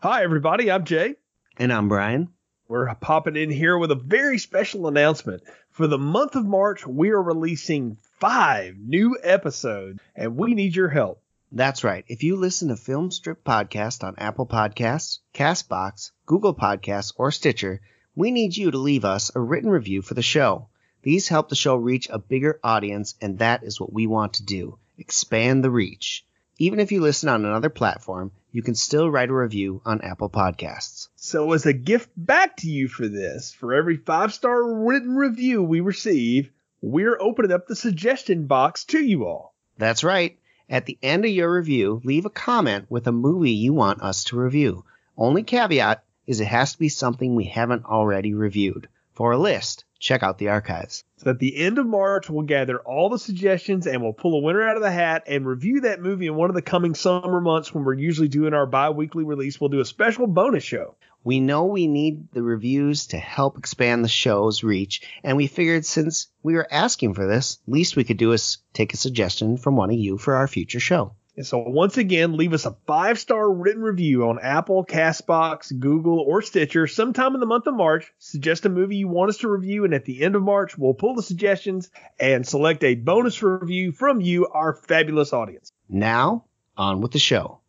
Hi, everybody. I'm Jay. And I'm Brian. We're popping in here with a very special announcement. For the month of March, we are releasing five new episodes, and we need your help. That's right. If you listen to Film Strip Podcast on Apple Podcasts, Castbox, Google Podcasts, or Stitcher, we need you to leave us a written review for the show. These help the show reach a bigger audience, and that is what we want to do expand the reach. Even if you listen on another platform, you can still write a review on Apple Podcasts. So, as a gift back to you for this, for every five star written review we receive, we're opening up the suggestion box to you all. That's right. At the end of your review, leave a comment with a movie you want us to review. Only caveat is it has to be something we haven't already reviewed. For a list, check out the archives. So at the end of March, we'll gather all the suggestions and we'll pull a winner out of the hat and review that movie in one of the coming summer months when we're usually doing our bi weekly release. We'll do a special bonus show. We know we need the reviews to help expand the show's reach, and we figured since we were asking for this, least we could do is take a suggestion from one of you for our future show. And so once again, leave us a five star written review on Apple, Castbox, Google, or Stitcher sometime in the month of March. Suggest a movie you want us to review, and at the end of March, we'll pull the suggestions and select a bonus review from you, our fabulous audience. Now, on with the show.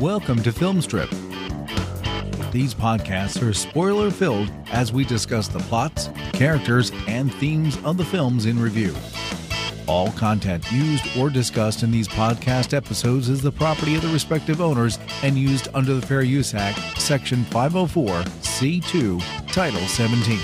Welcome to Film Strip. These podcasts are spoiler filled as we discuss the plots, characters, and themes of the films in review. All content used or discussed in these podcast episodes is the property of the respective owners and used under the Fair Use Act, Section 504, C2, Title 17.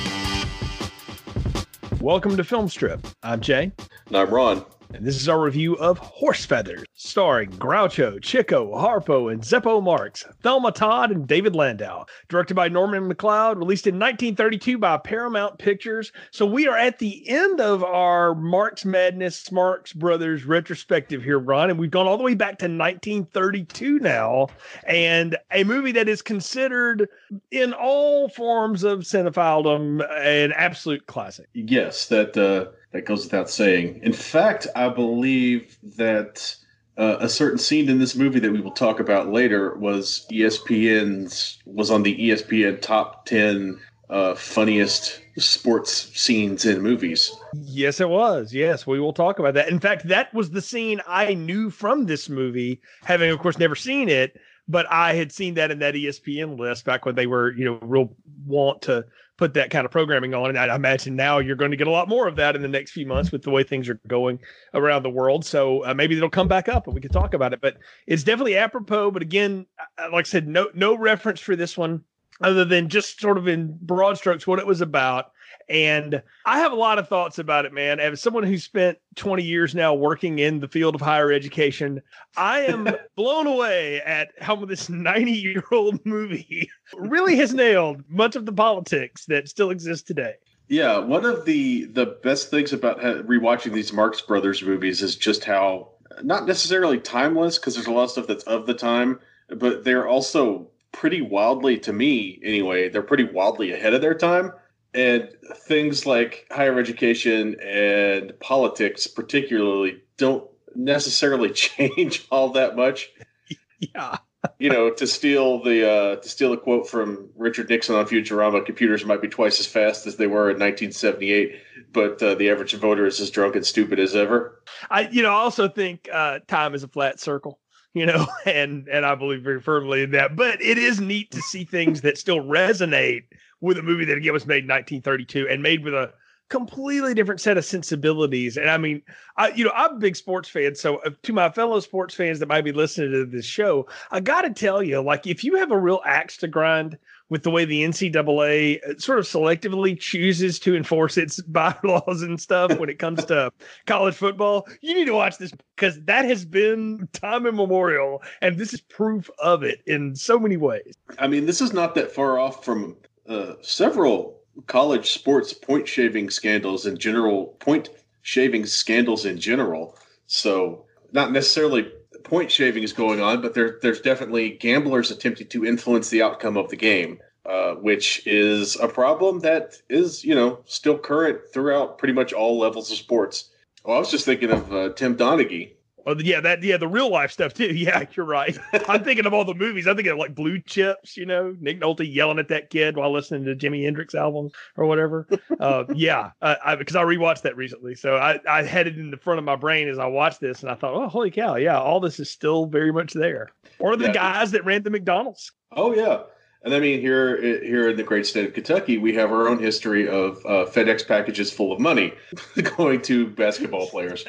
Welcome to Film Strip. I'm Jay. And I'm Ron. And this is our review of Horse Feathers, starring Groucho, Chico, Harpo, and Zeppo Marx, Thelma Todd, and David Landau. Directed by Norman McLeod, released in 1932 by Paramount Pictures. So we are at the end of our Marx Madness, Marx Brothers retrospective here, Ron, and we've gone all the way back to 1932 now, and a movie that is considered in all forms of cinephiledom an absolute classic. Yes, that uh, that goes without saying. In fact, I believe that uh, a certain scene in this movie that we will talk about later was ESPN's was on the ESPN top ten uh, funniest sports scenes in movies. Yes, it was. Yes, we will talk about that. In fact, that was the scene I knew from this movie, having of course never seen it, but I had seen that in that ESPN list back when they were, you know, real want to put that kind of programming on. And I imagine now you're going to get a lot more of that in the next few months with the way things are going around the world. So uh, maybe it'll come back up and we can talk about it. But it's definitely apropos. But again, like I said, no no reference for this one other than just sort of in broad strokes what it was about. And I have a lot of thoughts about it, man. As someone who spent 20 years now working in the field of higher education, I am blown away at how this 90 year old movie really has nailed much of the politics that still exists today. Yeah, one of the the best things about rewatching these Marx Brothers movies is just how not necessarily timeless because there's a lot of stuff that's of the time, but they're also pretty wildly to me anyway. They're pretty wildly ahead of their time and things like higher education and politics particularly don't necessarily change all that much. Yeah. You know to steal the uh, to steal a quote from richard nixon on futurama computers might be twice as fast as they were in 1978 but uh, the average voter is as drunk and stupid as ever. I you know i also think uh, time is a flat circle you know and and i believe very firmly in that. But it is neat to see things that still resonate with a movie that again was made in 1932 and made with a completely different set of sensibilities. And I mean, I you know, I'm a big sports fan, so uh, to my fellow sports fans that might be listening to this show, I got to tell you, like, if you have a real axe to grind with the way the NCAA uh, sort of selectively chooses to enforce its bylaws and stuff when it comes to college football, you need to watch this because that has been time immemorial, and this is proof of it in so many ways. I mean, this is not that far off from uh, several college sports point shaving scandals and general point shaving scandals in general. So not necessarily point shaving is going on, but there, there's definitely gamblers attempting to influence the outcome of the game. uh, which is a problem that is, you know, still current throughout pretty much all levels of sports. Well, I was just thinking of uh, Tim Donaghy Oh yeah, that yeah, the real life stuff too. Yeah, you're right. I'm thinking of all the movies. I'm thinking of like Blue Chips, you know, Nick Nolte yelling at that kid while listening to Jimi Hendrix albums or whatever. Uh, yeah, uh, I, because I rewatched that recently, so I, I had it in the front of my brain as I watched this, and I thought, oh, holy cow, yeah, all this is still very much there. Or the yeah. guys that ran the McDonald's. Oh yeah. And I mean, here here in the great state of Kentucky, we have our own history of uh, FedEx packages full of money going to basketball players.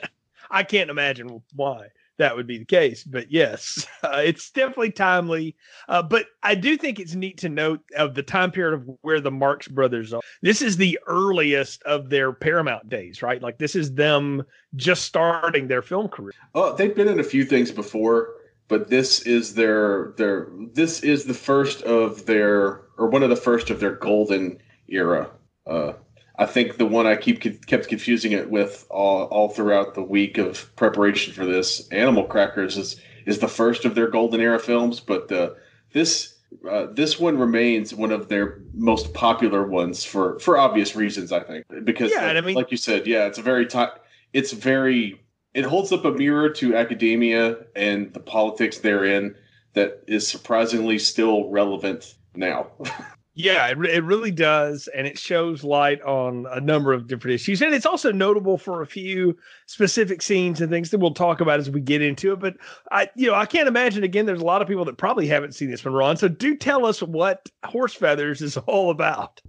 I can't imagine why that would be the case. But yes, uh, it's definitely timely. Uh, but I do think it's neat to note of the time period of where the Marx brothers are. This is the earliest of their Paramount days, right? Like this is them just starting their film career. Oh, they've been in a few things before, but this is their their this is the first of their or one of the first of their golden era. Uh, I think the one I keep kept confusing it with all, all throughout the week of preparation for this, Animal Crackers is is the first of their golden era films, but uh, this uh, this one remains one of their most popular ones for for obvious reasons. I think because yeah, like, I mean, like you said, yeah, it's a very t- it's very it holds up a mirror to academia and the politics therein that is surprisingly still relevant now. Yeah, it, it really does. And it shows light on a number of different issues. And it's also notable for a few specific scenes and things that we'll talk about as we get into it. But I, you know, I can't imagine, again, there's a lot of people that probably haven't seen this one, Ron. So do tell us what Horse Feathers is all about.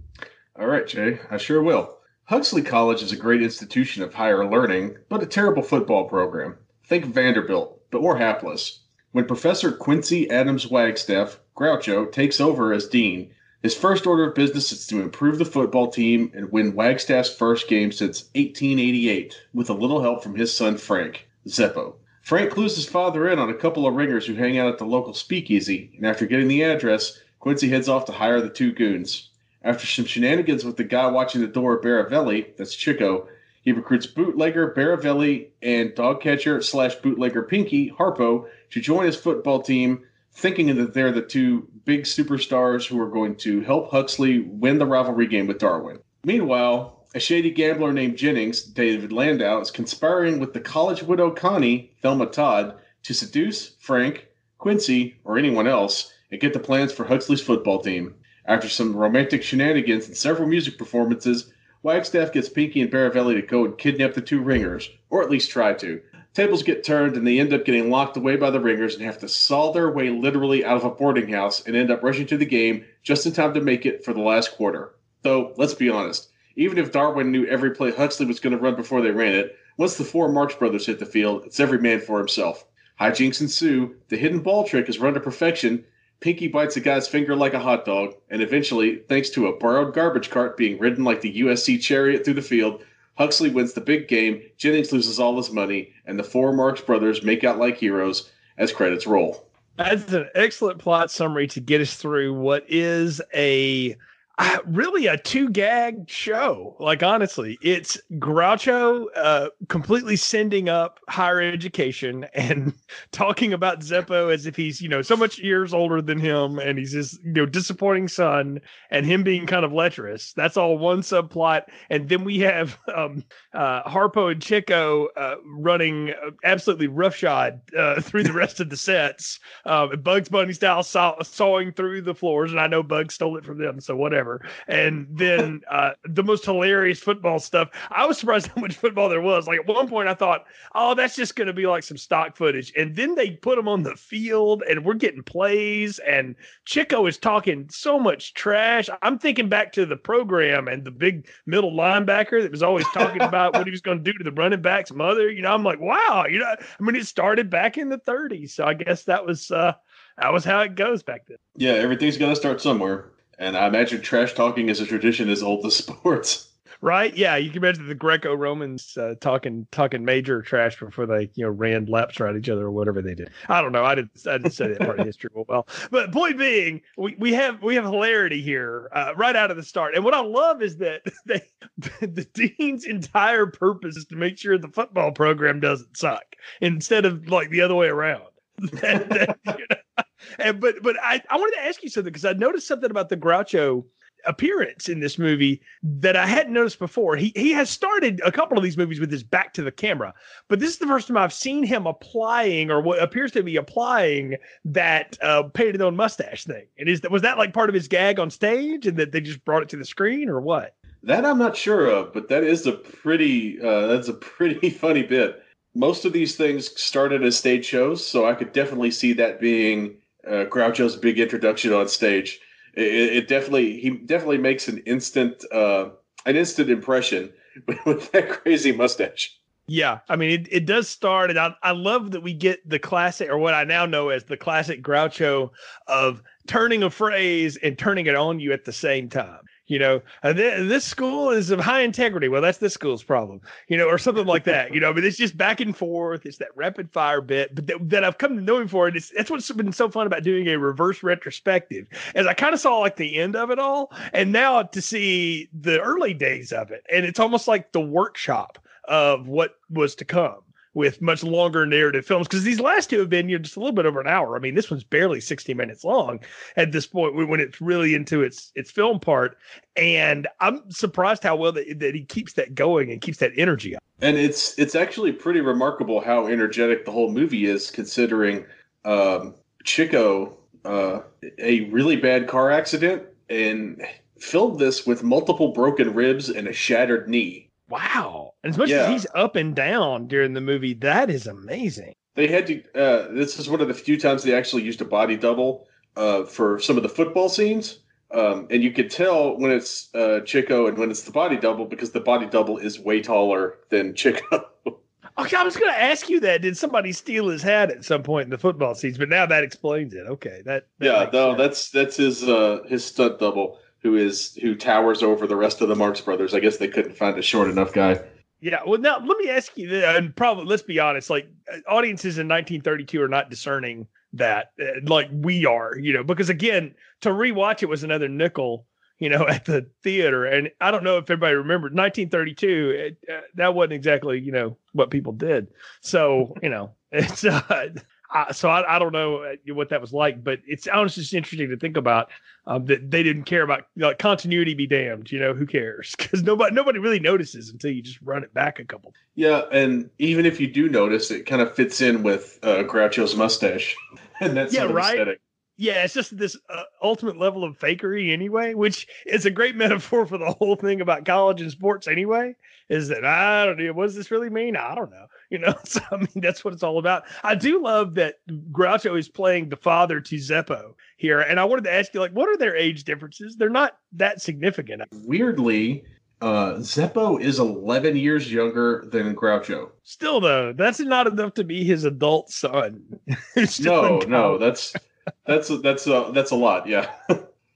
All right, Jay, I sure will. Huxley College is a great institution of higher learning, but a terrible football program. Think Vanderbilt, but more hapless. When Professor Quincy Adams Wagstaff, Groucho, takes over as dean, his first order of business is to improve the football team and win Wagstaff's first game since 1888 with a little help from his son Frank, Zeppo. Frank clues his father in on a couple of ringers who hang out at the local speakeasy, and after getting the address, Quincy heads off to hire the two goons. After some shenanigans with the guy watching the door, Baravelli, that's Chico, he recruits bootlegger Baravelli and dog catcher slash bootlegger Pinky, Harpo, to join his football team thinking that they're the two big superstars who are going to help Huxley win the rivalry game with Darwin. Meanwhile, a shady gambler named Jennings, David Landau, is conspiring with the college widow Connie, Thelma Todd, to seduce Frank, Quincy, or anyone else and get the plans for Huxley's football team. After some romantic shenanigans and several music performances, Wagstaff gets Pinky and Baravelli to go and kidnap the two ringers, or at least try to tables get turned and they end up getting locked away by the ringers and have to saw their way literally out of a boarding house and end up rushing to the game just in time to make it for the last quarter. Though, let's be honest, even if Darwin knew every play Huxley was going to run before they ran it, once the four Marx brothers hit the field, it's every man for himself. Hijinks ensue, the hidden ball trick is run to perfection, Pinky bites a guy's finger like a hot dog, and eventually, thanks to a borrowed garbage cart being ridden like the USC chariot through the field, Huxley wins the big game, Jennings loses all his money, and the four Marx brothers make out like heroes as credits roll. That's an excellent plot summary to get us through what is a really a two gag show. Like honestly, it's Groucho uh, completely sending up higher education and talking about Zeppo as if he's you know so much years older than him, and he's his you know disappointing son, and him being kind of lecherous. That's all one subplot, and then we have um, uh, Harpo and Chico uh, running absolutely roughshod uh, through the rest of the sets, um, Bugs Bunny style, saw- sawing through the floors, and I know Bugs stole it from them, so whatever whatever. And then uh, the most hilarious football stuff. I was surprised how much football there was. Like at one point, I thought, oh, that's just going to be like some stock footage. And then they put them on the field, and we're getting plays. And Chico is talking so much trash. I'm thinking back to the program and the big middle linebacker that was always talking about what he was going to do to the running back's mother. You know, I'm like, wow. You know, I mean, it started back in the 30s, so I guess that was. uh that was how it goes back then. Yeah, everything's got to start somewhere. And I imagine trash talking is a tradition as old as sports. Right? Yeah, you can imagine the Greco-Romans uh, talking talking major trash before they you know ran laps around each other or whatever they did. I don't know. I didn't I didn't study that part of history well. But point being, we, we have we have hilarity here uh, right out of the start. And what I love is that they the dean's entire purpose is to make sure the football program doesn't suck instead of like the other way around. that, that, you know, And but but I, I wanted to ask you something because I noticed something about the Groucho appearance in this movie that I hadn't noticed before. He he has started a couple of these movies with his back to the camera, but this is the first time I've seen him applying or what appears to be applying that uh, painted on mustache thing. And is that was that like part of his gag on stage, and that they just brought it to the screen, or what? That I'm not sure of, but that is a pretty uh, that's a pretty funny bit. Most of these things started as stage shows, so I could definitely see that being uh, Groucho's big introduction on stage it, it definitely he definitely makes an instant uh, an instant impression with, that crazy mustache. Yeah, I mean, it, it does start, and I, I love that we get the classic, or what I now know as the classic Groucho of turning a phrase and turning it on you at the same time you know, uh, th- this school is of high integrity. Well, that's this school's problem, you know, or something like that. You know, but it's just back and forth. It's that rapid fire bit, but th- that I've come to know him for. And it's, that's what's been so fun about doing a reverse retrospective, as I kind of saw like the end of it all, and now to see the early days of it, and it's almost like the workshop of what was to come with much longer narrative films because these last two have been you know, just a little bit over an hour. I mean, this one's barely 60 minutes long at this point when it's really into its its film part. And I'm surprised how well that, that he keeps that going and keeps that energy up. And it's it's actually pretty remarkable how energetic the whole movie is, considering um, Chico uh, a really bad car accident and filmed this with multiple broken ribs and a shattered knee Wow. And as much yeah. as he's up and down during the movie, that is amazing. They had to, uh, this is one of the few times they actually used a body double uh, for some of the football scenes. Um, and you could tell when it's uh, Chico and when it's the body double because the body double is way taller than Chico. Okay, I was going to ask you that. Did somebody steal his hat at some point in the football scenes? But now that explains it. Okay, that, that yeah, no, sense. that's that's his uh, his stunt double who is who towers over the rest of the Marx Brothers. I guess they couldn't find a short enough guy. Yeah, well, now let me ask you, and probably let's be honest, like audiences in 1932 are not discerning that uh, like we are, you know, because again, to rewatch it was another nickel, you know, at the theater, and I don't know if everybody remembered 1932. It, uh, that wasn't exactly, you know, what people did. So, you know, it's uh, uh, so I, I don't know uh, what that was like, but it's honestly just interesting to think about um, that they didn't care about like continuity. Be damned, you know who cares? Because nobody nobody really notices until you just run it back a couple. Yeah, and even if you do notice, it kind of fits in with uh, Groucho's mustache, and that's yeah, right. Aesthetic. Yeah, it's just this uh, ultimate level of fakery anyway, which is a great metaphor for the whole thing about college and sports anyway. Is that I don't know what does this really mean? I don't know. You know, so I mean that's what it's all about. I do love that Groucho is playing the father to Zeppo here, and I wanted to ask you, like, what are their age differences? They're not that significant. Weirdly, uh, Zeppo is 11 years younger than Groucho. Still, though, that's not enough to be his adult son. no, no, that's that's a, that's a, that's a lot. Yeah.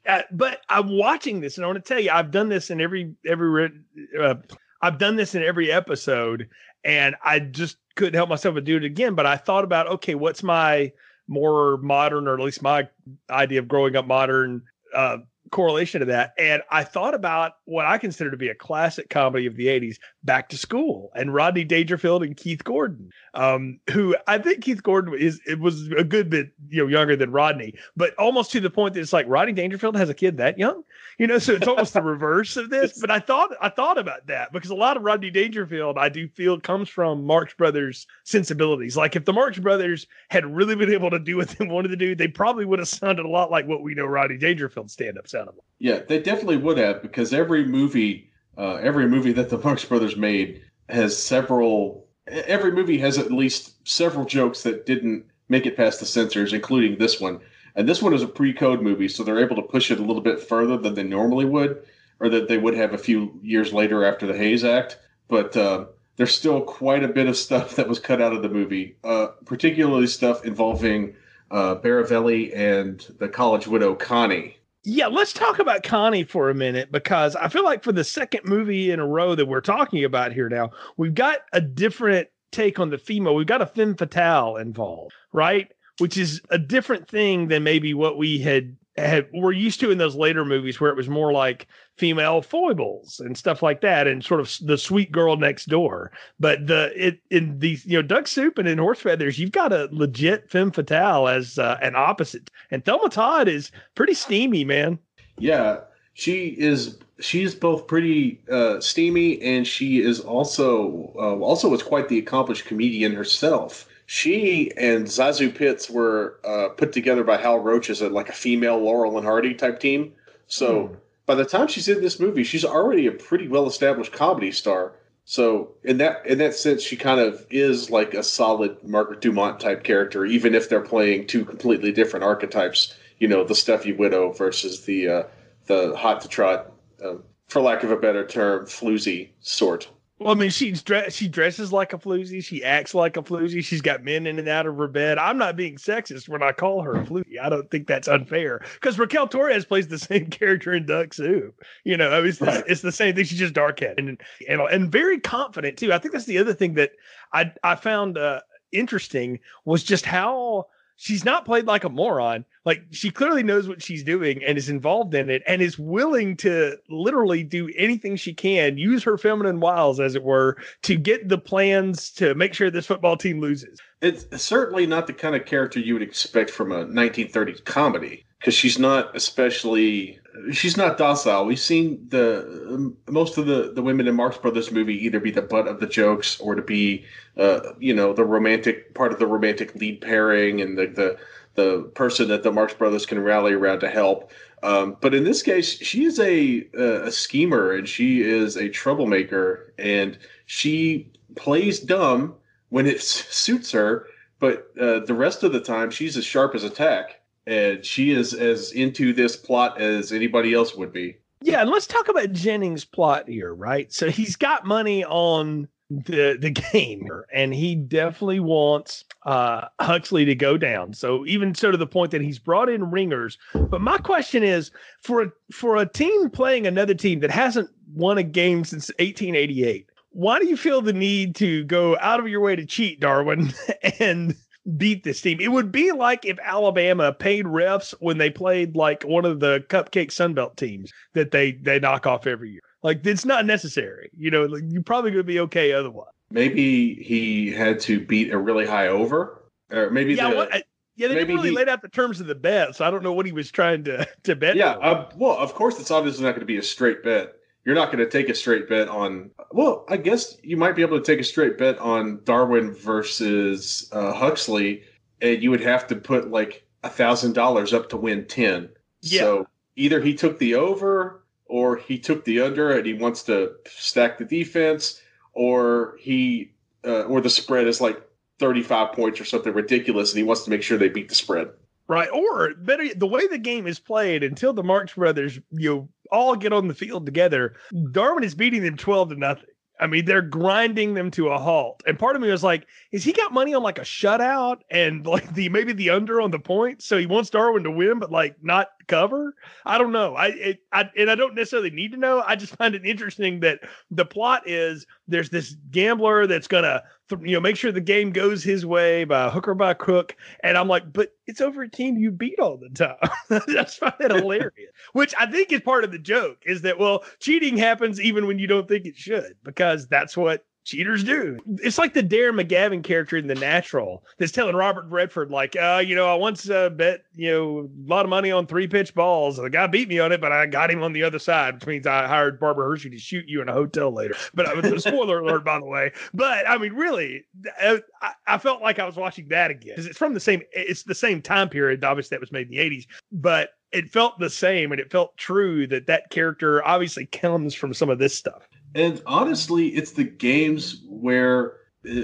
uh, but I'm watching this, and I want to tell you, I've done this in every every uh, I've done this in every episode, and I just couldn't help myself but do it again. But I thought about, okay, what's my more modern, or at least my idea of growing up modern uh, correlation to that. And I thought about what I consider to be a classic comedy of the 80s, Back to School, and Rodney Dangerfield and Keith Gordon, um, who I think Keith Gordon is it was a good bit you know younger than Rodney, but almost to the point that it's like Rodney Dangerfield has a kid that young, you know, so it's almost the reverse of this. But I thought I thought about that because a lot of Rodney Dangerfield I do feel comes from Marx Brothers sensibilities. Like if the Marx Brothers had really been able to do what they wanted to do, they probably would have sounded a lot like what we know Rodney Dangerfield stand up sounded like. Yeah, they definitely would have because every movie, uh, every movie that the Marx Brothers made has several. Every movie has at least several jokes that didn't make it past the censors, including this one. And this one is a pre-code movie, so they're able to push it a little bit further than they normally would, or that they would have a few years later after the Hays Act. But uh, there's still quite a bit of stuff that was cut out of the movie, uh, particularly stuff involving uh, Baravelli and the college widow Connie. Yeah, let's talk about Connie for a minute because I feel like for the second movie in a row that we're talking about here now, we've got a different take on the female. We've got a femme fatale involved, right? Which is a different thing than maybe what we had had, we're used to in those later movies where it was more like female foibles and stuff like that and sort of the sweet girl next door. But the it in these you know duck soup and in horse feathers you've got a legit femme fatale as uh, an opposite. And thelma todd is pretty steamy man. Yeah she is she's both pretty uh, steamy and she is also uh, also was quite the accomplished comedian herself she and ZaSu Pitts were uh, put together by Hal Roach as a, like a female Laurel and Hardy type team. So hmm. by the time she's in this movie, she's already a pretty well established comedy star. So in that in that sense, she kind of is like a solid Margaret Dumont type character, even if they're playing two completely different archetypes. You know, the stuffy widow versus the uh, the hot to trot, uh, for lack of a better term, floozy sort. Well, I mean, she's dre- she dresses like a floozy. She acts like a floozy. She's got men in and out of her bed. I'm not being sexist when I call her a floozy. I don't think that's unfair because Raquel Torres plays the same character in Duck Soup. You know, I mean, it's, right. the, it's the same thing. She's just dark headed and, and and very confident too. I think that's the other thing that I I found uh, interesting was just how she's not played like a moron. Like she clearly knows what she's doing and is involved in it and is willing to literally do anything she can, use her feminine wiles, as it were, to get the plans to make sure this football team loses. It's certainly not the kind of character you would expect from a 1930s comedy because she's not especially she's not docile. We've seen the most of the the women in Marx Brothers movie either be the butt of the jokes or to be uh, you know the romantic part of the romantic lead pairing and the the the person that the Marx Brothers can rally around to help. Um, but in this case, she is a a schemer and she is a troublemaker and she plays dumb when it suits her. But uh, the rest of the time, she's as sharp as a tack and she is as into this plot as anybody else would be. Yeah, and let's talk about Jennings' plot here, right? So he's got money on the the game, and he definitely wants uh, Huxley to go down. So even so to the point that he's brought in ringers. But my question is for a, for a team playing another team that hasn't won a game since 1888. Why do you feel the need to go out of your way to cheat, Darwin, and beat this team. It would be like if Alabama paid refs when they played like one of the cupcake Sunbelt teams that they they knock off every year. Like it's not necessary. You know, like, you're probably going to be okay otherwise. Maybe he had to beat a really high over, or maybe yeah. The, what, I, yeah, they didn't really he, laid out the terms of the bet, so I don't know what he was trying to to bet. Yeah, uh, well, of course, it's obviously not going to be a straight bet you're not going to take a straight bet on. Well, I guess you might be able to take a straight bet on Darwin versus uh, Huxley, and you would have to put like a thousand dollars up to win ten. Yeah. So either he took the over, or he took the under, and he wants to stack the defense, or he uh, or the spread is like thirty five points or something ridiculous, and he wants to make sure they beat the spread. Right. Or better the way the game is played until the Marx brothers, you know, all get on the field together, Darwin is beating them 12 to nothing. I mean, they're grinding them to a halt. And part of me was like, is he got money on like a shutout and like the maybe the under on the points? So he wants Darwin to win, but like not cover. I don't know. I, it, I and I don't necessarily need to know. I just find it interesting that the plot is there's this gambler that's gonna you know make sure the game goes his way by hook or by crook, and I'm like, but it's over a team you beat all the time. I just find that hilarious. Which I think is part of the joke is that well, cheating happens even when you don't think it should because that's what cheaters do. It's like the Darren McGavin character in The Natural that's telling Robert Redford, like, uh, you know, I once uh, bet, you know, a lot of money on three pitch balls. The guy beat me on it, but I got him on the other side, which means I hired Barbara Hershey to shoot you in a hotel later. But a spoiler alert, by the way. But I mean, really, uh, I, I felt like I was watching that again because it's from the same, it's the same time period, obviously, that was made in the 80s. But it felt the same and it felt true that that character obviously comes from some of this stuff. And honestly, it's the games where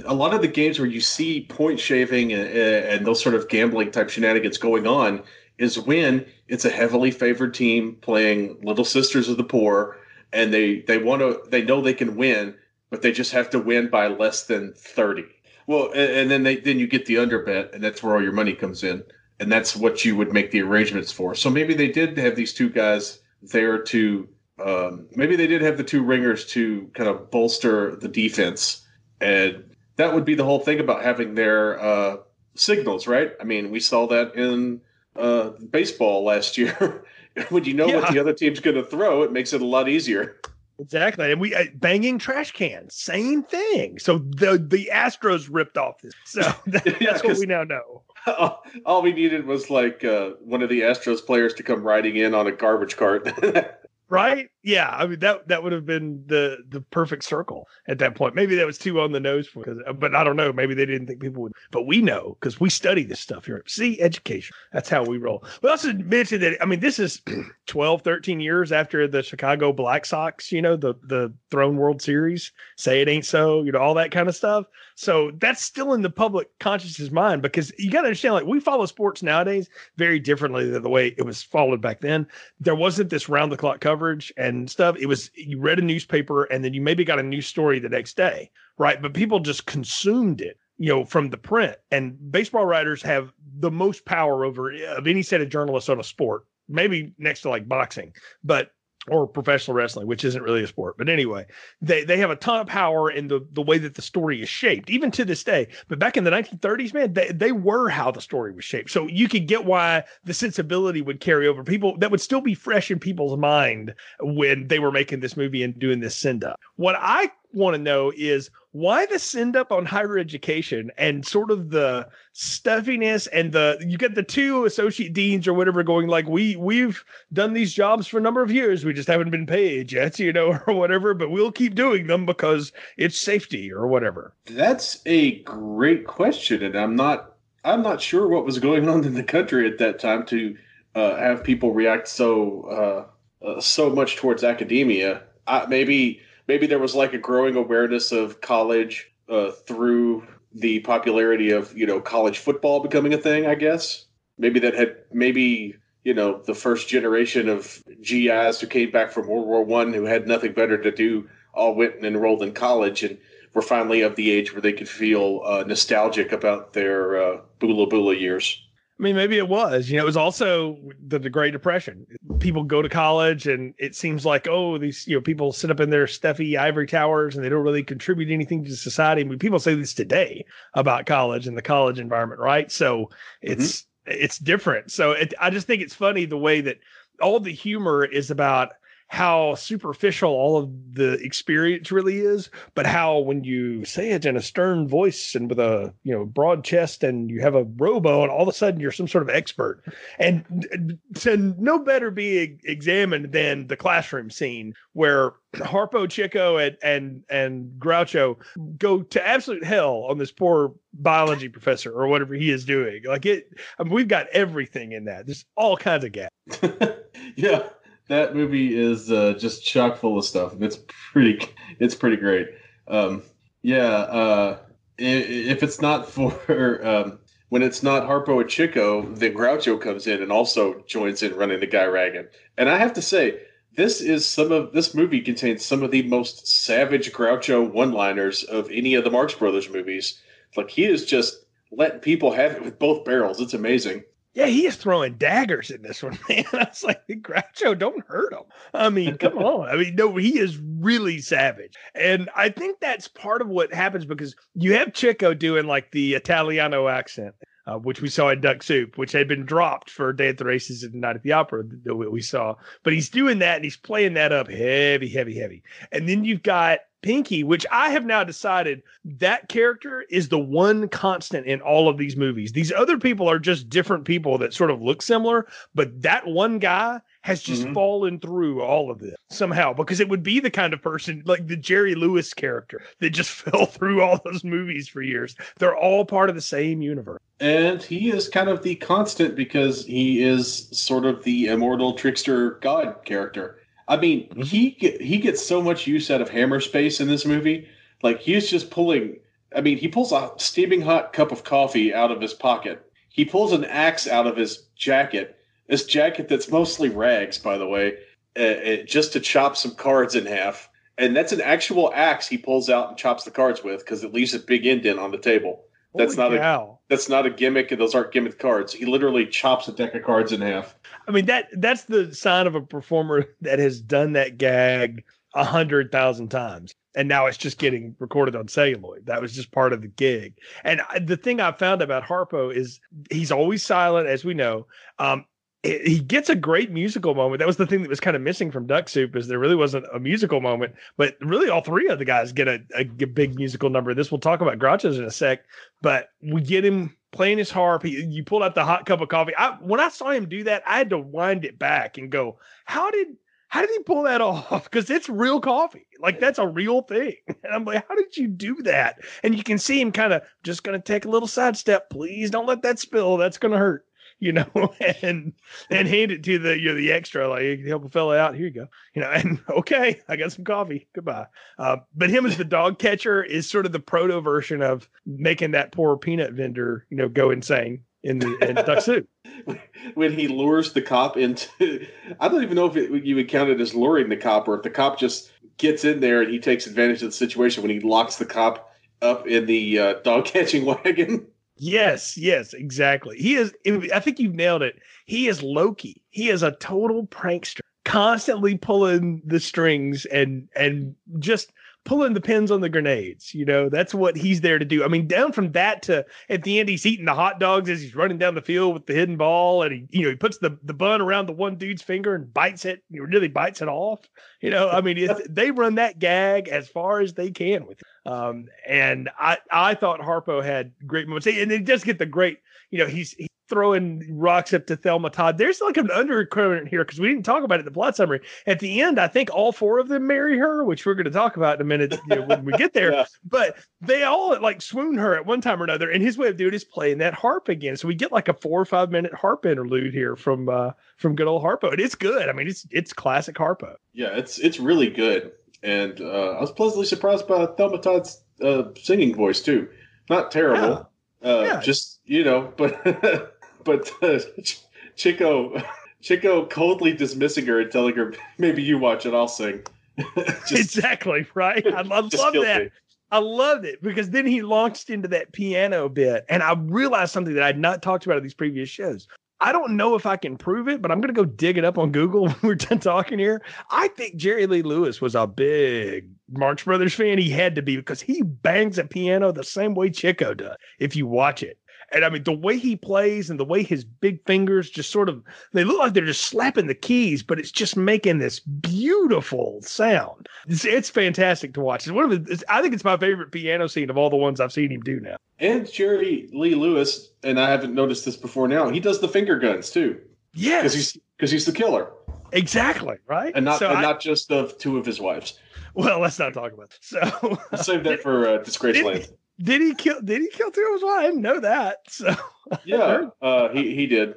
a lot of the games where you see point shaving and, and, those sort of gambling type shenanigans going on is when it's a heavily favored team playing Little Sisters of the Poor, and they they want to they know they can win, but they just have to win by less than thirty. Well, and, and then they then you get the under bet, and that's where all your money comes in, and that's what you would make the arrangements for. So maybe they did have these two guys there to um, maybe they did have the two ringers to kind of bolster the defense, and that would be the whole thing about having their uh, signals, right? I mean, we saw that in uh, baseball last year. when you know yeah. what the other team's going to throw, it makes it a lot easier. Exactly, and we uh, banging trash cans, same thing. So the the Astros ripped off this. So that, yeah, that's what we now know. All, all we needed was like uh, one of the Astros players to come riding in on a garbage cart. Right? Yeah, I mean that that would have been the the perfect circle at that point. Maybe that was too on the nose for, uh, but I don't know. Maybe they didn't think people would. But we know because we study this stuff here. See, education. That's how we roll. We also mentioned that. I mean, this is 12, 13 years after the Chicago Black Sox. You know, the the Thrown World Series. Say it ain't so. You know, all that kind of stuff. So that's still in the public consciousness mind because you got to understand, like we follow sports nowadays very differently than the way it was followed back then. There wasn't this round the clock coverage and stuff. It was you read a newspaper and then you maybe got a news story the next day, right? But people just consumed it you know, from the print. And baseball writers have the most power over of any set of journalists on a sport, maybe next to like boxing. But or professional wrestling, which isn't really a sport. But anyway, they they have a ton of power in the the way that the story is shaped, even to this day. But back in the 1930s, man, they, they were how the story was shaped. So you could get why the sensibility would carry over. People that would still be fresh in people's mind when they were making this movie and doing this send up. What I want to know is why the send up on higher education and sort of the stuffiness and the you get the two associate deans or whatever going like we we've done these jobs for a number of years we just haven't been paid yet you know or whatever but we'll keep doing them because it's safety or whatever. That's a great question and i'm not i'm not sure what was going on in the country at that time to uh, have people react so uh, uh, so much towards academia. I, maybe maybe there was like a growing awareness of college uh, through the popularity of you know college football becoming a thing. I guess maybe that had maybe you know the first generation of GIs who came back from World War One who had nothing better to do all went and enrolled in college and were finally of the age where they could feel uh, nostalgic about their uh, boola boola years. I mean, maybe it was. You know, it was also the, the Great Depression. People go to college, and it seems like, oh, these you know people sit up in their stuffy ivory towers, and they don't really contribute anything to society. I mean, people say this today about college and the college environment, right? So it's mm-hmm. it's different. So it, I just think it's funny the way that all the humor is about how superficial all of the experience really is, but how when you say it in a stern voice and with a you know broad chest and you have a robo and all of a sudden you're some sort of expert, and to no better be examined than the classroom scene where Harpo Chico and and and Groucho go to absolute hell on this poor biology professor or whatever he is doing. Like it, I mean, we've got everything in that. There's all kinds of gaps. yeah that movie is uh, just chock full of stuff, and it's pretty it's pretty great. Um, yeah, uh, if it's not for um, when it's not Harpo and Chico, then Groucho comes in and also joins in running the guy ragged. And I have to say, this is some of this movie contains some of the most savage Groucho one-liners of any of the Marx Brothers movies. Like he is just letting people have it with both barrels. It's amazing. Yeah, he is throwing daggers in this one, man. I was like, Groucho, don't hurt him. I mean, come on. I mean, no, he is really savage. And I think that's part of what happens because you have Chico doing like the Italiano accent. Uh, which we saw in Duck Soup, which had been dropped for Day at the Races and Night at the Opera that we saw. But he's doing that and he's playing that up heavy, heavy, heavy. And then you've got Pinky, which I have now decided that character is the one constant in all of these movies. These other people are just different people that sort of look similar, but that one guy has just mm-hmm. fallen through all of this somehow because it would be the kind of person like the Jerry Lewis character that just fell through all those movies for years. They're all part of the same universe. And he is kind of the constant because he is sort of the immortal trickster god character I mean, mm-hmm. he get, he gets so much use out of hammer space in this movie. Like he's just pulling. I mean, he pulls a steaming hot cup of coffee out of his pocket. He pulls an axe out of his jacket. This jacket that's mostly rags, by the way, uh, uh, just to chop some cards in half. And that's an actual axe he pulls out and chops the cards with because it leaves a big indent on the table. That's Holy not cow. a that's not a gimmick, and those aren't gimmick cards. He literally chops a deck of cards in half. I mean that that's the sign of a performer that has done that gag a hundred thousand times and now it's just getting recorded on celluloid. That was just part of the gig. And I, the thing I found about Harpo is he's always silent, as we know. Um, it, he gets a great musical moment. That was the thing that was kind of missing from Duck Soup is there really wasn't a musical moment, but really all three of the guys get a, a, big musical number. This we'll talk about Groucho's in a sec, but we get him playing his harp. He, you pulled out the hot cup of coffee. I, when I saw him do that, I had to wind it back and go, how did how did he pull that off? Because it's real coffee. Like that's a real thing. And I'm like, how did you do that? And you can see him kind of just going to take a little sidestep. Please don't let that spill. That's going to hurt. You know, and and hand it to the you know the extra like help a fella out. Here you go. You know, and okay, I got some coffee. Goodbye. Uh, but him as the dog catcher is sort of the proto version of making that poor peanut vendor you know go insane in the in duck soup. when he lures the cop into, I don't even know if it, you would count it as luring the cop or if the cop just gets in there and he takes advantage of the situation when he locks the cop up in the uh, dog catching wagon. Yes, yes, exactly. He is. I think you've nailed it. He is Loki. He is a total prankster, constantly pulling the strings and and just pulling the pins on the grenades. You know, that's what he's there to do. I mean, down from that to at the end, he's eating the hot dogs as he's running down the field with the hidden ball, and he, you know, he puts the, the bun around the one dude's finger and bites it. He really bites it off. You know, I mean, they run that gag as far as they can with. It. Um, and I I thought Harpo had great moments, and he does get the great. You know, he's, he's throwing rocks up to Thelma Todd. There's like an undercurrent here because we didn't talk about it in the plot summary. At the end, I think all four of them marry her, which we're going to talk about in a minute you know, when we get there. yeah. But they all like swoon her at one time or another, and his way of doing it is playing that harp again. So we get like a four or five minute harp interlude here from uh, from good old Harpo, and it's good. I mean, it's it's classic Harpo. Yeah, it's it's really good, and uh, I was pleasantly surprised by Thelma Todd's uh, singing voice too. Not terrible. Yeah. Uh, yeah. Just you know, but but uh, Chico, Chico coldly dismissing her and telling her, "Maybe you watch it, I'll sing." Just, exactly right. I, I love that. I loved it because then he launched into that piano bit, and I realized something that I had not talked about in these previous shows. I don't know if I can prove it, but I'm going to go dig it up on Google when we're done talking here. I think Jerry Lee Lewis was a big Marx Brothers fan. He had to be because he bangs a piano the same way Chico does. If you watch it, and I mean, the way he plays and the way his big fingers just sort of, they look like they're just slapping the keys, but it's just making this beautiful sound. It's, it's fantastic to watch. It's one of the, I think it's my favorite piano scene of all the ones I've seen him do now. And Jerry Lee Lewis, and I haven't noticed this before now, he does the finger guns too. Yeah. Because he's, because he's the killer. Exactly. Right. And not, so and I, not just of two of his wives. Well, let's not talk about that. So save that for uh, Disgraceland. Did he kill? Did he kill two of his wives? I didn't know that. So yeah, uh, he he did.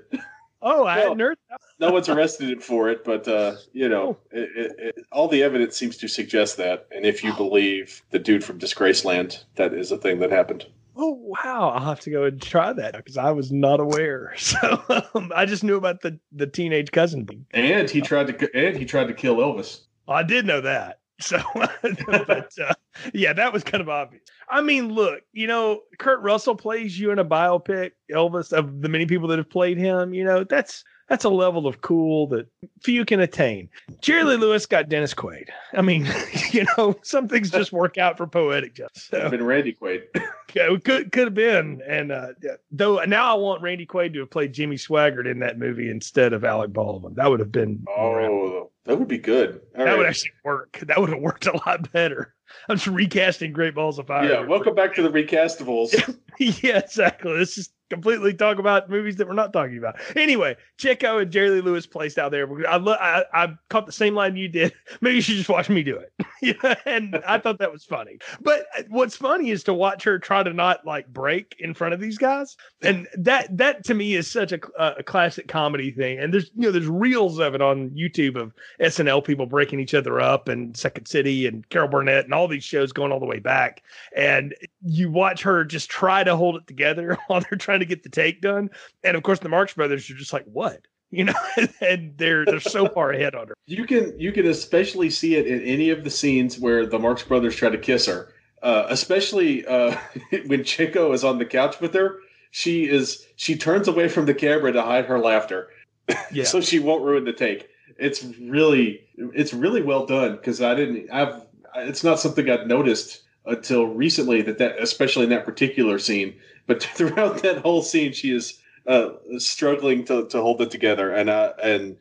Oh, I hadn't heard. no one's arrested him for it, but uh, you know, oh. it, it, it, all the evidence seems to suggest that. And if you believe the dude from Disgraceland, that is a thing that happened. Oh wow! I'll have to go and try that because I was not aware. So um, I just knew about the the teenage cousin. And he tried to and he tried to kill Elvis. I did know that. So, but uh, yeah, that was kind of obvious. I mean, look, you know, Kurt Russell plays you in a biopic, Elvis, of the many people that have played him. You know, that's that's a level of cool that few can attain. Jerry Lee Lewis got Dennis Quaid. I mean, you know, some things just work out for poetic justice. So, been Randy Quaid. yeah, could could have been. And uh, though now I want Randy Quaid to have played Jimmy Swaggart in that movie instead of Alec Baldwin. That would have been. Oh, that would be good. All that right. would actually work. That would have worked a lot better. I'm just recasting Great Balls of Fire. Yeah, welcome back to the recastables. yeah, exactly. This is completely talk about movies that we're not talking about. Anyway, Chico and Jerry Lee Lewis placed out there. I, lo- I, I caught the same line you did. Maybe you should just watch me do it. and I thought that was funny. But uh, what's funny is to watch her try to not like break in front of these guys, and that that to me is such a, uh, a classic comedy thing. And there's you know there's reels of it on YouTube of SNL people breaking each other up, and Second City, and Carol Burnett, and all these shows going all the way back. And you watch her just try to hold it together while they're trying to get the take done. And of course, the Marx Brothers are just like, what? You know, and they're they're so far ahead on her. You can you can especially see it in any of the scenes where the Marx Brothers try to kiss her. Uh, especially uh, when Chico is on the couch with her, she is she turns away from the camera to hide her laughter, yeah. so she won't ruin the take. It's really it's really well done because I didn't I've it's not something I'd noticed until recently that that especially in that particular scene. But throughout that whole scene, she is uh, struggling to, to hold it together, and uh, and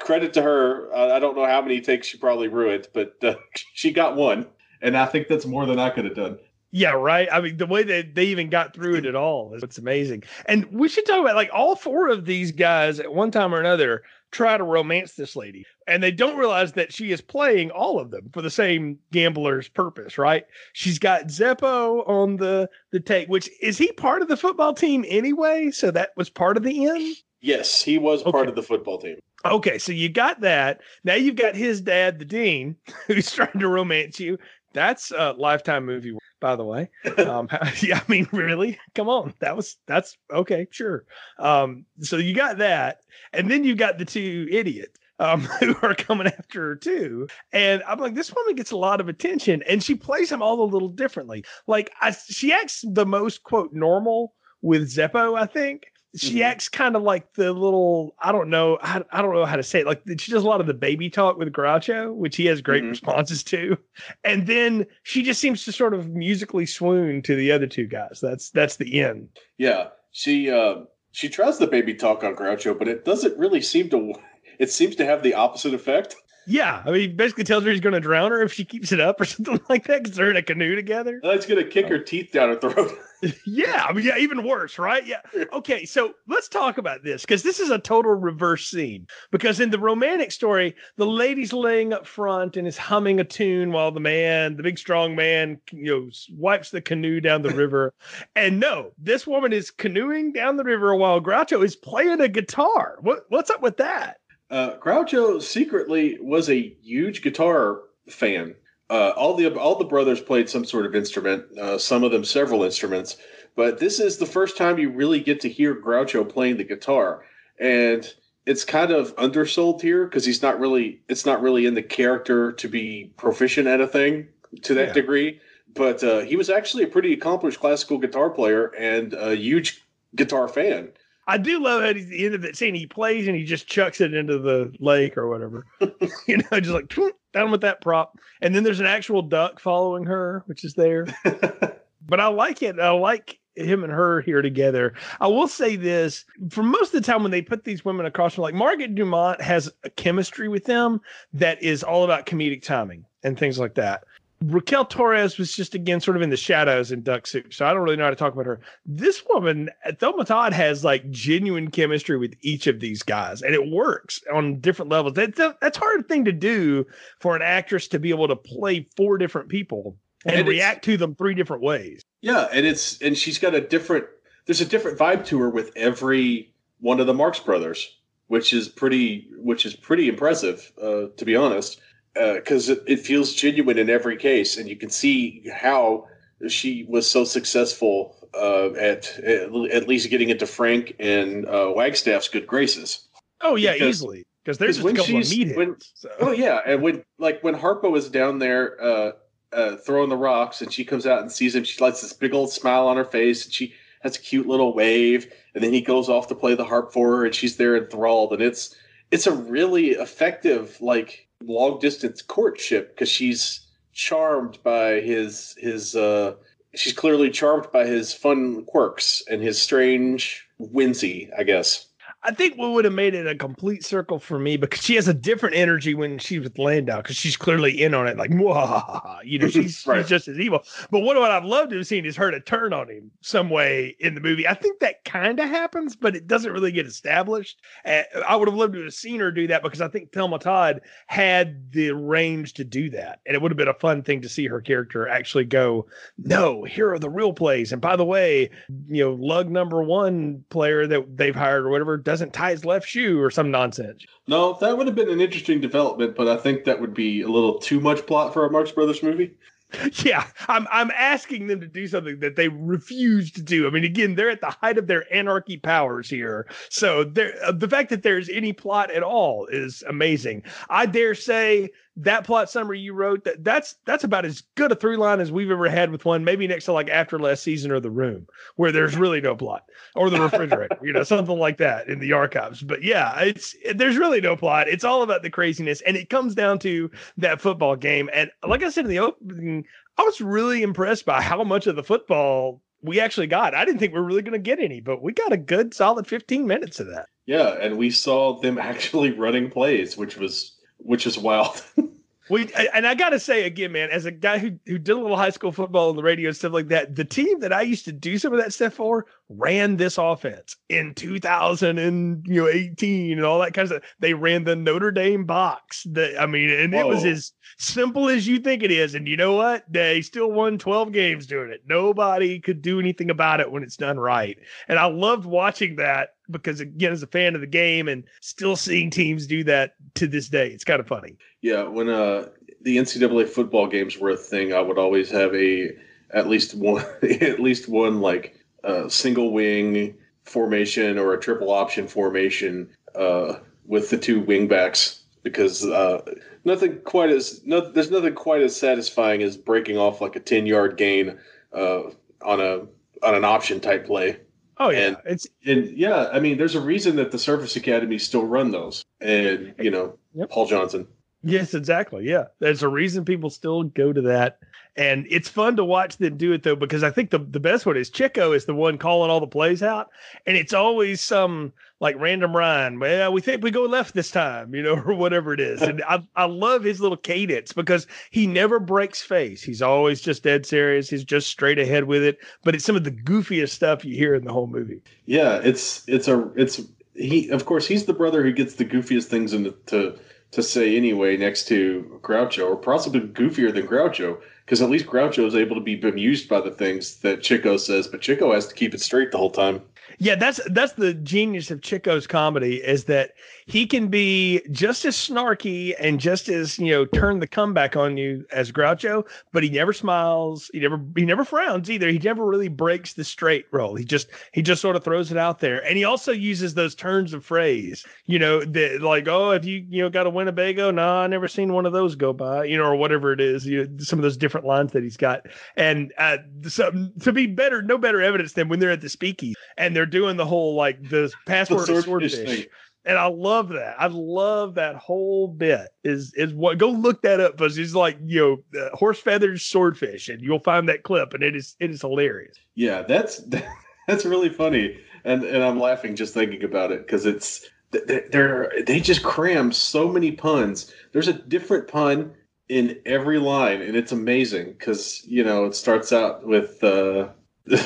credit to her. I don't know how many takes she probably ruined, but uh, she got one, and I think that's more than I could have done. Yeah, right. I mean, the way that they even got through it at all is what's amazing. And we should talk about like all four of these guys at one time or another try to romance this lady, and they don't realize that she is playing all of them for the same gambler's purpose, right? She's got Zeppo on the the take, which is he part of the football team anyway? So that was part of the end. Yes, he was part of the football team. Okay, so you got that. Now you've got his dad, the dean, who's trying to romance you. That's a lifetime movie, by the way. Um, yeah, I mean, really? Come on, that was that's okay, sure. Um, so you got that, and then you got the two idiots um, who are coming after her too. And I'm like, this woman gets a lot of attention, and she plays them all a little differently. Like, I, she acts the most quote normal with Zeppo, I think she mm-hmm. acts kind of like the little I don't know I, I don't know how to say it like she does a lot of the baby talk with Groucho which he has great mm-hmm. responses to and then she just seems to sort of musically swoon to the other two guys that's that's the end yeah she uh she tries the baby talk on Groucho but it doesn't really seem to it seems to have the opposite effect yeah, I mean, basically tells her he's going to drown her if she keeps it up or something like that because they're in a canoe together. He's going to kick her oh. teeth down her throat. yeah, I mean, yeah, even worse, right? Yeah. Okay, so let's talk about this because this is a total reverse scene. Because in the romantic story, the lady's laying up front and is humming a tune while the man, the big strong man, you know, wipes the canoe down the river. and no, this woman is canoeing down the river while Groucho is playing a guitar. What what's up with that? Uh, Groucho secretly was a huge guitar fan. Uh, all the all the brothers played some sort of instrument. Uh, some of them several instruments. But this is the first time you really get to hear Groucho playing the guitar, and it's kind of undersold here because he's not really. It's not really in the character to be proficient at a thing to that yeah. degree. But uh, he was actually a pretty accomplished classical guitar player and a huge guitar fan. I do love how at the end of that scene, he plays and he just chucks it into the lake or whatever. you know, just like down with that prop. And then there's an actual duck following her, which is there. but I like it. I like him and her here together. I will say this for most of the time when they put these women across, from like Margaret Dumont has a chemistry with them that is all about comedic timing and things like that. Raquel Torres was just again sort of in the shadows in Duck Soup, so I don't really know how to talk about her. This woman, Thelma Todd, has like genuine chemistry with each of these guys, and it works on different levels. That's a, that's a hard thing to do for an actress to be able to play four different people and, and react to them three different ways. Yeah, and it's and she's got a different. There's a different vibe to her with every one of the Marx brothers, which is pretty, which is pretty impressive, uh, to be honest because uh, it, it, feels genuine in every case, and you can see how she was so successful uh, at, at least getting into Frank and uh, Wagstaff's good graces. Oh yeah, because, easily because there's just a couple of meetings. When, so. Oh yeah, and when like when Harpo is down there uh, uh, throwing the rocks, and she comes out and sees him, she lights this big old smile on her face, and she has a cute little wave, and then he goes off to play the harp for her, and she's there enthralled, and it's it's a really effective like long distance courtship because she's charmed by his his uh she's clearly charmed by his fun quirks and his strange whimsy, I guess. I think what would have made it a complete circle for me because she has a different energy when she's with Landau because she's clearly in on it, like you know, she's, right. she's just as evil. But what, what I've loved to have seen is her to turn on him some way in the movie. I think that kind of happens, but it doesn't really get established. Uh, I would have loved to have seen her do that because I think Thelma Todd had the range to do that, and it would have been a fun thing to see her character actually go, "No, here are the real plays." And by the way, you know, lug number one player that they've hired or whatever doesn't tie his left shoe or some nonsense. No, that would have been an interesting development, but I think that would be a little too much plot for a Marx Brothers movie. Yeah, I'm I'm asking them to do something that they refuse to do. I mean, again, they're at the height of their anarchy powers here. So uh, the fact that there's any plot at all is amazing. I dare say that plot summary you wrote that that's that's about as good a through line as we've ever had with one maybe next to like after last season or the room where there's really no plot or the refrigerator you know something like that in the archives. But yeah it's there's really no plot. It's all about the craziness and it comes down to that football game. And like i said in the opening i was really impressed by how much of the football we actually got. I didn't think we were really going to get any but we got a good solid 15 minutes of that. Yeah and we saw them actually running plays which was which is wild We and I gotta say again, man, as a guy who who did a little high school football on the radio and stuff like that, the team that I used to do some of that stuff for ran this offense in 2000 and you know 18 and all that kind of stuff. They ran the Notre Dame box. That I mean, and Whoa. it was as simple as you think it is. And you know what? They still won 12 games doing it. Nobody could do anything about it when it's done right. And I loved watching that because again, as a fan of the game and still seeing teams do that to this day, it's kind of funny. Yeah, when uh, the NCAA football games were a thing, I would always have a at least one at least one like uh, single wing formation or a triple option formation uh, with the two wing backs because uh, nothing quite as no, there's nothing quite as satisfying as breaking off like a ten yard gain uh, on a on an option type play. Oh yeah, and, it's and yeah. I mean, there's a reason that the Service Academy still run those, and you know, yep. Paul Johnson. Yes, exactly. Yeah, there's a reason people still go to that, and it's fun to watch them do it though because I think the the best one is Chico is the one calling all the plays out, and it's always some like random Ryan. Well, we think we go left this time, you know, or whatever it is. And I, I love his little cadence because he never breaks face. He's always just dead serious. He's just straight ahead with it. But it's some of the goofiest stuff you hear in the whole movie. Yeah, it's it's a it's he. Of course, he's the brother who gets the goofiest things in the, to to say anyway next to Groucho, or possibly goofier than Groucho, because at least Groucho is able to be bemused by the things that Chico says, but Chico has to keep it straight the whole time. Yeah, that's that's the genius of Chico's comedy is that he can be just as snarky and just as you know turn the comeback on you as Groucho, but he never smiles. He never he never frowns either. He never really breaks the straight role. He just he just sort of throws it out there, and he also uses those turns of phrase. You know, that like oh, if you you know got a Winnebago, nah, I never seen one of those go by. You know, or whatever it is. You know, some of those different lines that he's got, and uh, so to be better, no better evidence than when they're at the speakeasy and they're doing the whole like the password the swordfish. swordfish and I love that. I love that whole bit. Is is what go look that up because it's like you know uh, horse feathers swordfish, and you'll find that clip, and it is it is hilarious. Yeah, that's that's really funny, and and I'm laughing just thinking about it because it's they're they just cram so many puns. There's a different pun in every line, and it's amazing because you know it starts out with. uh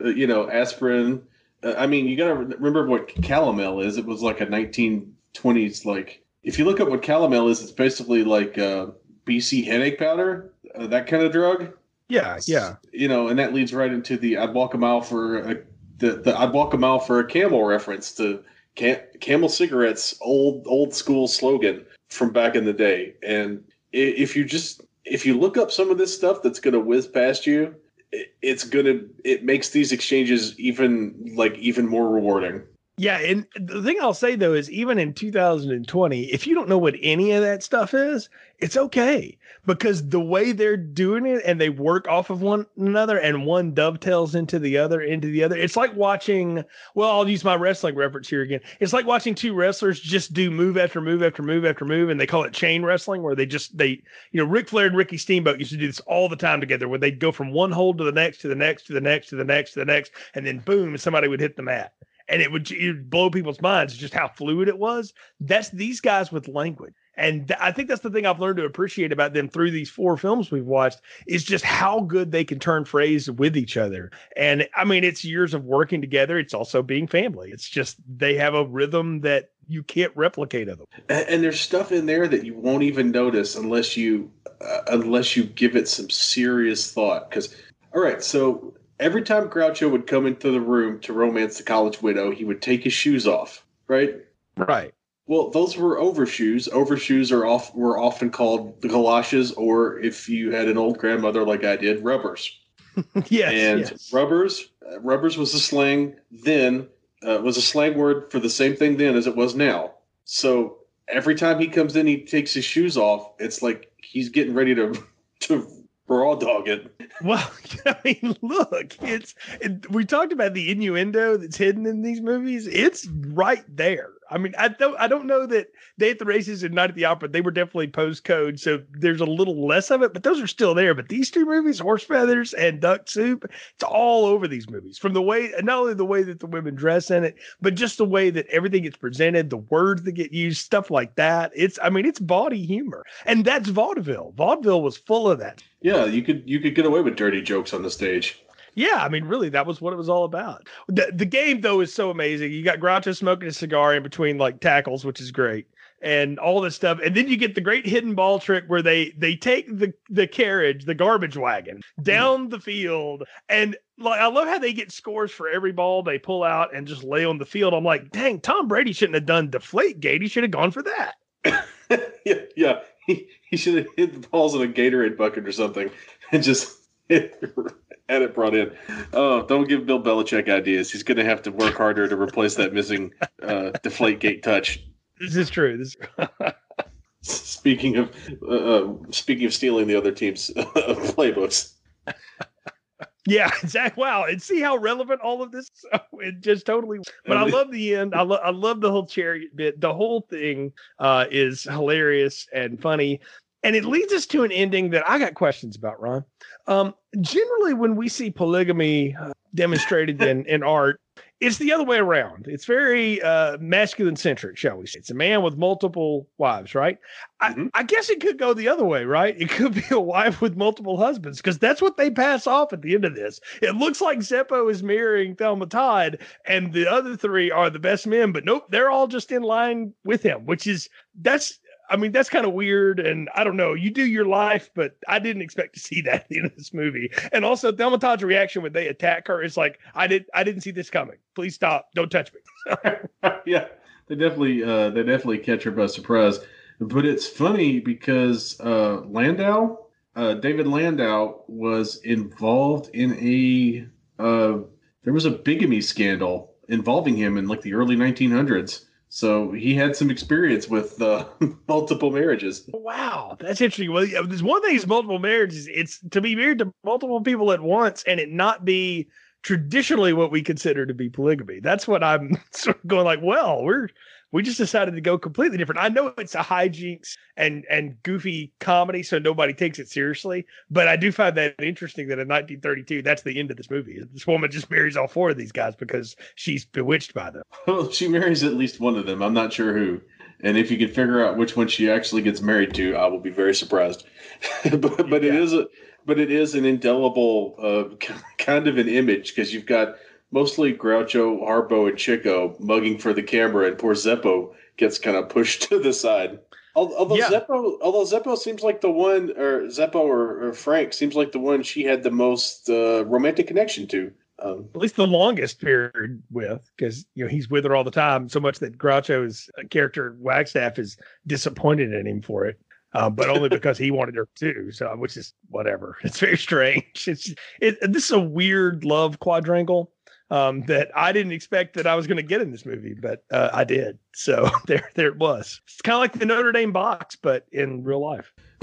you know, aspirin. Uh, I mean, you got to remember what calomel is. It was like a 1920s, like, if you look up what calomel is, it's basically like uh, BC headache powder, uh, that kind of drug. Yeah, yeah. You know, and that leads right into the I'd walk a mile for a, the, the I'd walk a mile for a camel reference to Cam, Camel cigarettes, old old school slogan from back in the day. And if you just if you look up some of this stuff that's going to whiz past you, it's gonna it makes these exchanges even like even more rewarding. Yeah, and the thing I'll say though is even in 2020, if you don't know what any of that stuff is, it's okay. Because the way they're doing it and they work off of one another and one dovetails into the other into the other it's like watching well i'll use my wrestling reference here again. It's like watching two wrestlers just do move after move after move after move and they call it chain wrestling where they just they you know Ric Flair and Ricky Steamboat used to do this all the time together where they'd go from one hold to the next to the next to the next to the next to the next and then boom somebody would hit the mat and it would, it would blow people's minds just how fluid it was that's these guys with language and th- I think that's the thing I've learned to appreciate about them through these four films we've watched is just how good they can turn phrase with each other. And I mean, it's years of working together. It's also being family. It's just they have a rhythm that you can't replicate of them. And, and there's stuff in there that you won't even notice unless you uh, unless you give it some serious thought. Because all right, so every time Groucho would come into the room to romance the college widow, he would take his shoes off. Right. Right. Well, those were overshoes. Overshoes are off were often called the galoshes, or if you had an old grandmother like I did, rubbers. yes, and yes. rubbers, uh, rubbers was a slang then. Uh, was a slang word for the same thing then as it was now. So every time he comes in, he takes his shoes off. It's like he's getting ready to to raw dog it. Well, I mean, look, it's it, we talked about the innuendo that's hidden in these movies. It's right there. I mean, I don't, I don't know that Day at the Races and Night at the Opera they were definitely post code, so there's a little less of it, but those are still there. But these two movies, Horse Feathers and Duck Soup, it's all over these movies. From the way, not only the way that the women dress in it, but just the way that everything gets presented, the words that get used, stuff like that. It's, I mean, it's body humor, and that's vaudeville. Vaudeville was full of that. Yeah, you could you could get away with dirty jokes on the stage. Yeah, I mean, really, that was what it was all about. The the game though is so amazing. You got Groucho smoking a cigar in between like tackles, which is great, and all this stuff. And then you get the great hidden ball trick where they they take the the carriage, the garbage wagon, mm. down the field, and like I love how they get scores for every ball they pull out and just lay on the field. I'm like, dang, Tom Brady shouldn't have done deflate gate. He should have gone for that. yeah, yeah. He, he should have hit the balls in a Gatorade bucket or something and just hit had it brought in. Oh, don't give Bill Belichick ideas. He's going to have to work harder to replace that missing uh, deflate gate touch. This is true. This is... speaking of uh, uh, speaking of stealing the other team's uh, playbooks. Yeah, exactly. Wow, and see how relevant all of this. So it just totally. But I love the end. I love. I love the whole chariot bit. The whole thing uh, is hilarious and funny, and it leads us to an ending that I got questions about. Ron, um, generally when we see polygamy uh, demonstrated in in art, it's the other way around. It's very uh, masculine centric, shall we say. It's a man with multiple wives, right? Mm-hmm. I, I, guess it could go the other way, right? It could be a wife with multiple husbands because that's what they pass off at the end of this. It looks like Zeppo is marrying Thelma Todd, and the other three are the best men, but nope, they're all just in line with him, which is that's I mean, that's kind of weird. And I don't know. You do your life, but I didn't expect to see that of this movie. And also, Thelma Todd's reaction when they attack her is like, "I did, I didn't see this coming. Please stop. Don't touch me." yeah, they definitely, uh, they definitely catch her by surprise. But it's funny because uh, Landau, uh, David Landau, was involved in a. Uh, there was a bigamy scandal involving him in like the early 1900s so he had some experience with uh, multiple marriages. Wow, that's interesting. Well, there's one thing is multiple marriages. It's to be married to multiple people at once and it not be traditionally what we consider to be polygamy. That's what I'm sort of going like. Well, we're we just decided to go completely different. I know it's a hijinks and and goofy comedy, so nobody takes it seriously. But I do find that interesting that in 1932, that's the end of this movie. This woman just marries all four of these guys because she's bewitched by them. Well, she marries at least one of them. I'm not sure who. And if you can figure out which one she actually gets married to, I will be very surprised. but but yeah. it is a but it is an indelible uh, kind of an image because you've got mostly Groucho, Harpo, and Chico mugging for the camera, and poor Zeppo gets kind of pushed to the side. Although yeah. Zeppo, although Zeppo seems like the one, or Zeppo or, or Frank seems like the one she had the most uh, romantic connection to. Um, At least the longest period with, because you know he's with her all the time, so much that Groucho's uh, character Wagstaff is disappointed in him for it. Uh, but only because he wanted her too. So, which is whatever. It's very strange. It's it, this is a weird love quadrangle um, that I didn't expect that I was going to get in this movie, but uh, I did. So there, there it was. It's kind of like the Notre Dame box, but in real life.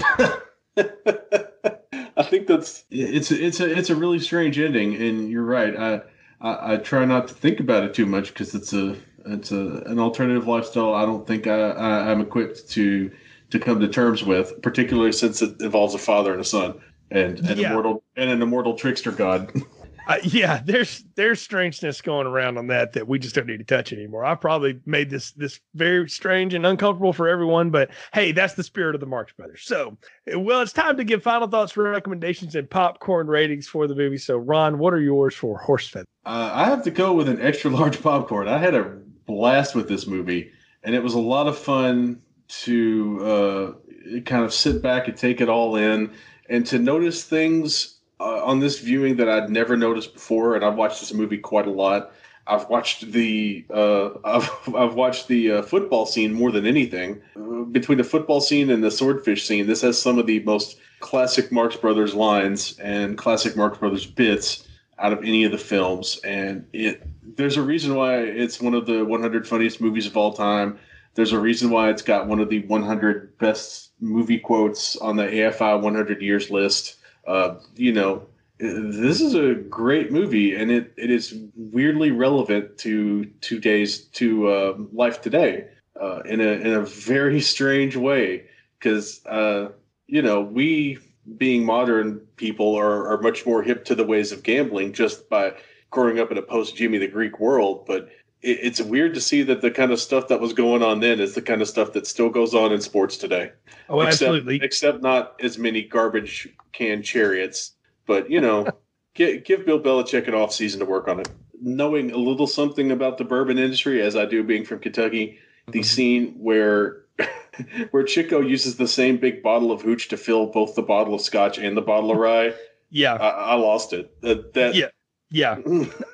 I think that's it's it's a it's a really strange ending, and you're right. I I, I try not to think about it too much because it's a it's a an alternative lifestyle. I don't think I, I I'm equipped to to come to terms with, particularly since it involves a father and a son and an yeah. immortal and an immortal trickster god. Uh, yeah, there's there's strangeness going around on that that we just don't need to touch anymore. I probably made this this very strange and uncomfortable for everyone, but hey, that's the spirit of the Marx Brothers. So, well, it's time to give final thoughts, for recommendations, and popcorn ratings for the movie. So, Ron, what are yours for Horse Feather? Uh, I have to go with an extra large popcorn. I had a blast with this movie, and it was a lot of fun to uh, kind of sit back and take it all in, and to notice things uh, on this viewing that I'd never noticed before, and I've watched this movie quite a lot. I've watched the uh, I've, I've watched the uh, football scene more than anything. Uh, between the football scene and the swordfish scene, this has some of the most classic Marx Brothers lines and classic Marx Brothers bits out of any of the films. And it there's a reason why it's one of the 100 funniest movies of all time. There's a reason why it's got one of the 100 best movie quotes on the AFI 100 years list. Uh, you know, this is a great movie, and it, it is weirdly relevant to today's to uh, life today uh, in a in a very strange way. Because uh, you know, we being modern people are, are much more hip to the ways of gambling just by growing up in a post Jimmy the Greek world, but it, it's weird to see that the kind of stuff that was going on then is the kind of stuff that still goes on in sports today. Oh, except, absolutely. Except not as many garbage can chariots. But you know, give, give Bill Belichick an off season to work on it. Knowing a little something about the bourbon industry, as I do being from Kentucky, the mm-hmm. scene where where Chico uses the same big bottle of hooch to fill both the bottle of scotch and the bottle of rye. Yeah, I, I lost it. That, that yeah, yeah,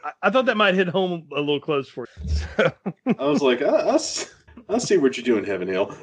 I, I, thought that might hit home a little close for you. I was like, I, I, I, see what you're doing, Heaven Hill.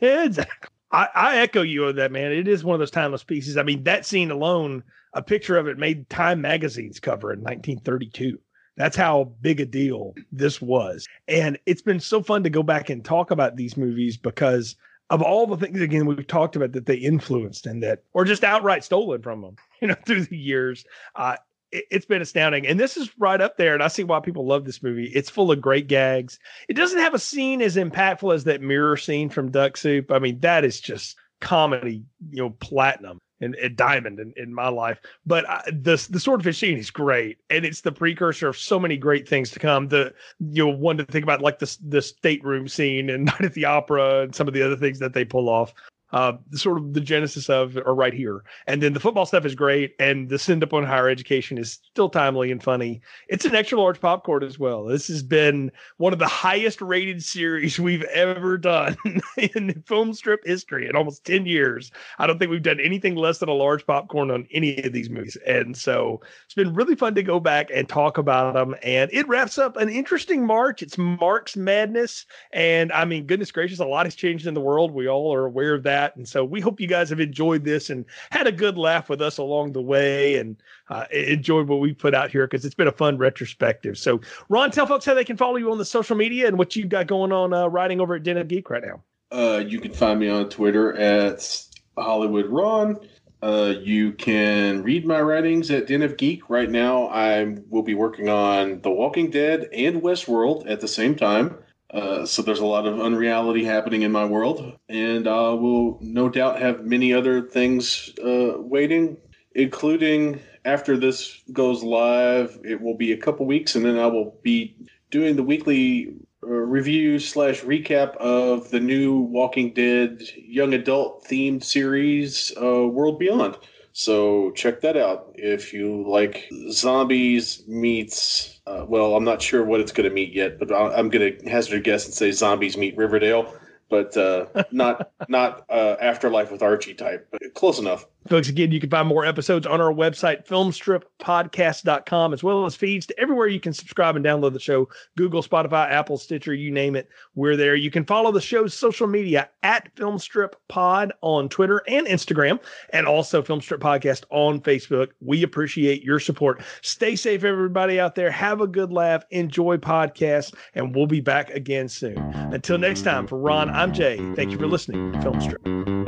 exactly. I, I echo you on that, man. It is one of those timeless pieces. I mean, that scene alone, a picture of it made Time Magazine's cover in 1932. That's how big a deal this was. And it's been so fun to go back and talk about these movies because of all the things again we've talked about that they influenced and that or just outright stolen from them you know through the years uh, it, has been astounding. And this is right up there. And I see why people love this movie. It's full of great gags. It doesn't have a scene as impactful as that mirror scene from Duck Soup. I mean, that is just comedy, you know, platinum and, and diamond in, in my life. But I, the the swordfish scene is great, and it's the precursor of so many great things to come. The you know one to think about like the the stateroom scene and Night at the Opera and some of the other things that they pull off uh, sort of the genesis of are right here. And then the football stuff is great, and the send up on higher education is still timely and funny. It's an extra large popcorn as well. This has been one of the highest rated series we've ever done in film strip history in almost 10 years. I don't think we've done anything less than a large popcorn on any of these movies. And so it's been really fun to go back and talk about them. And it wraps up an interesting March. It's Marx Madness. And I mean, goodness gracious, a lot has changed in the world. We all are aware of that that. And so we hope you guys have enjoyed this and had a good laugh with us along the way and uh, enjoyed what we put out here because it's been a fun retrospective. So, Ron, tell folks how they can follow you on the social media and what you've got going on uh, writing over at Den of Geek right now. Uh, you can find me on Twitter at Hollywood Ron. Uh, you can read my writings at Den of Geek. Right now, I will be working on The Walking Dead and Westworld at the same time. Uh, so there's a lot of unreality happening in my world, and uh, we'll no doubt have many other things uh, waiting, including after this goes live. It will be a couple weeks, and then I will be doing the weekly uh, review slash recap of the new Walking Dead young adult themed series, World Beyond. So check that out if you like zombies meets uh, well, I'm not sure what it's going to meet yet, but I'm going to hazard a guess and say zombies meet Riverdale, but uh, not not uh, afterlife with Archie type, but close enough. Folks, again, you can find more episodes on our website, filmstrippodcast.com, as well as feeds to everywhere you can subscribe and download the show Google, Spotify, Apple, Stitcher, you name it. We're there. You can follow the show's social media at FilmstripPod on Twitter and Instagram, and also Filmstrip Podcast on Facebook. We appreciate your support. Stay safe, everybody out there. Have a good laugh. Enjoy podcasts, and we'll be back again soon. Until next time, for Ron, I'm Jay. Thank you for listening to Filmstrip.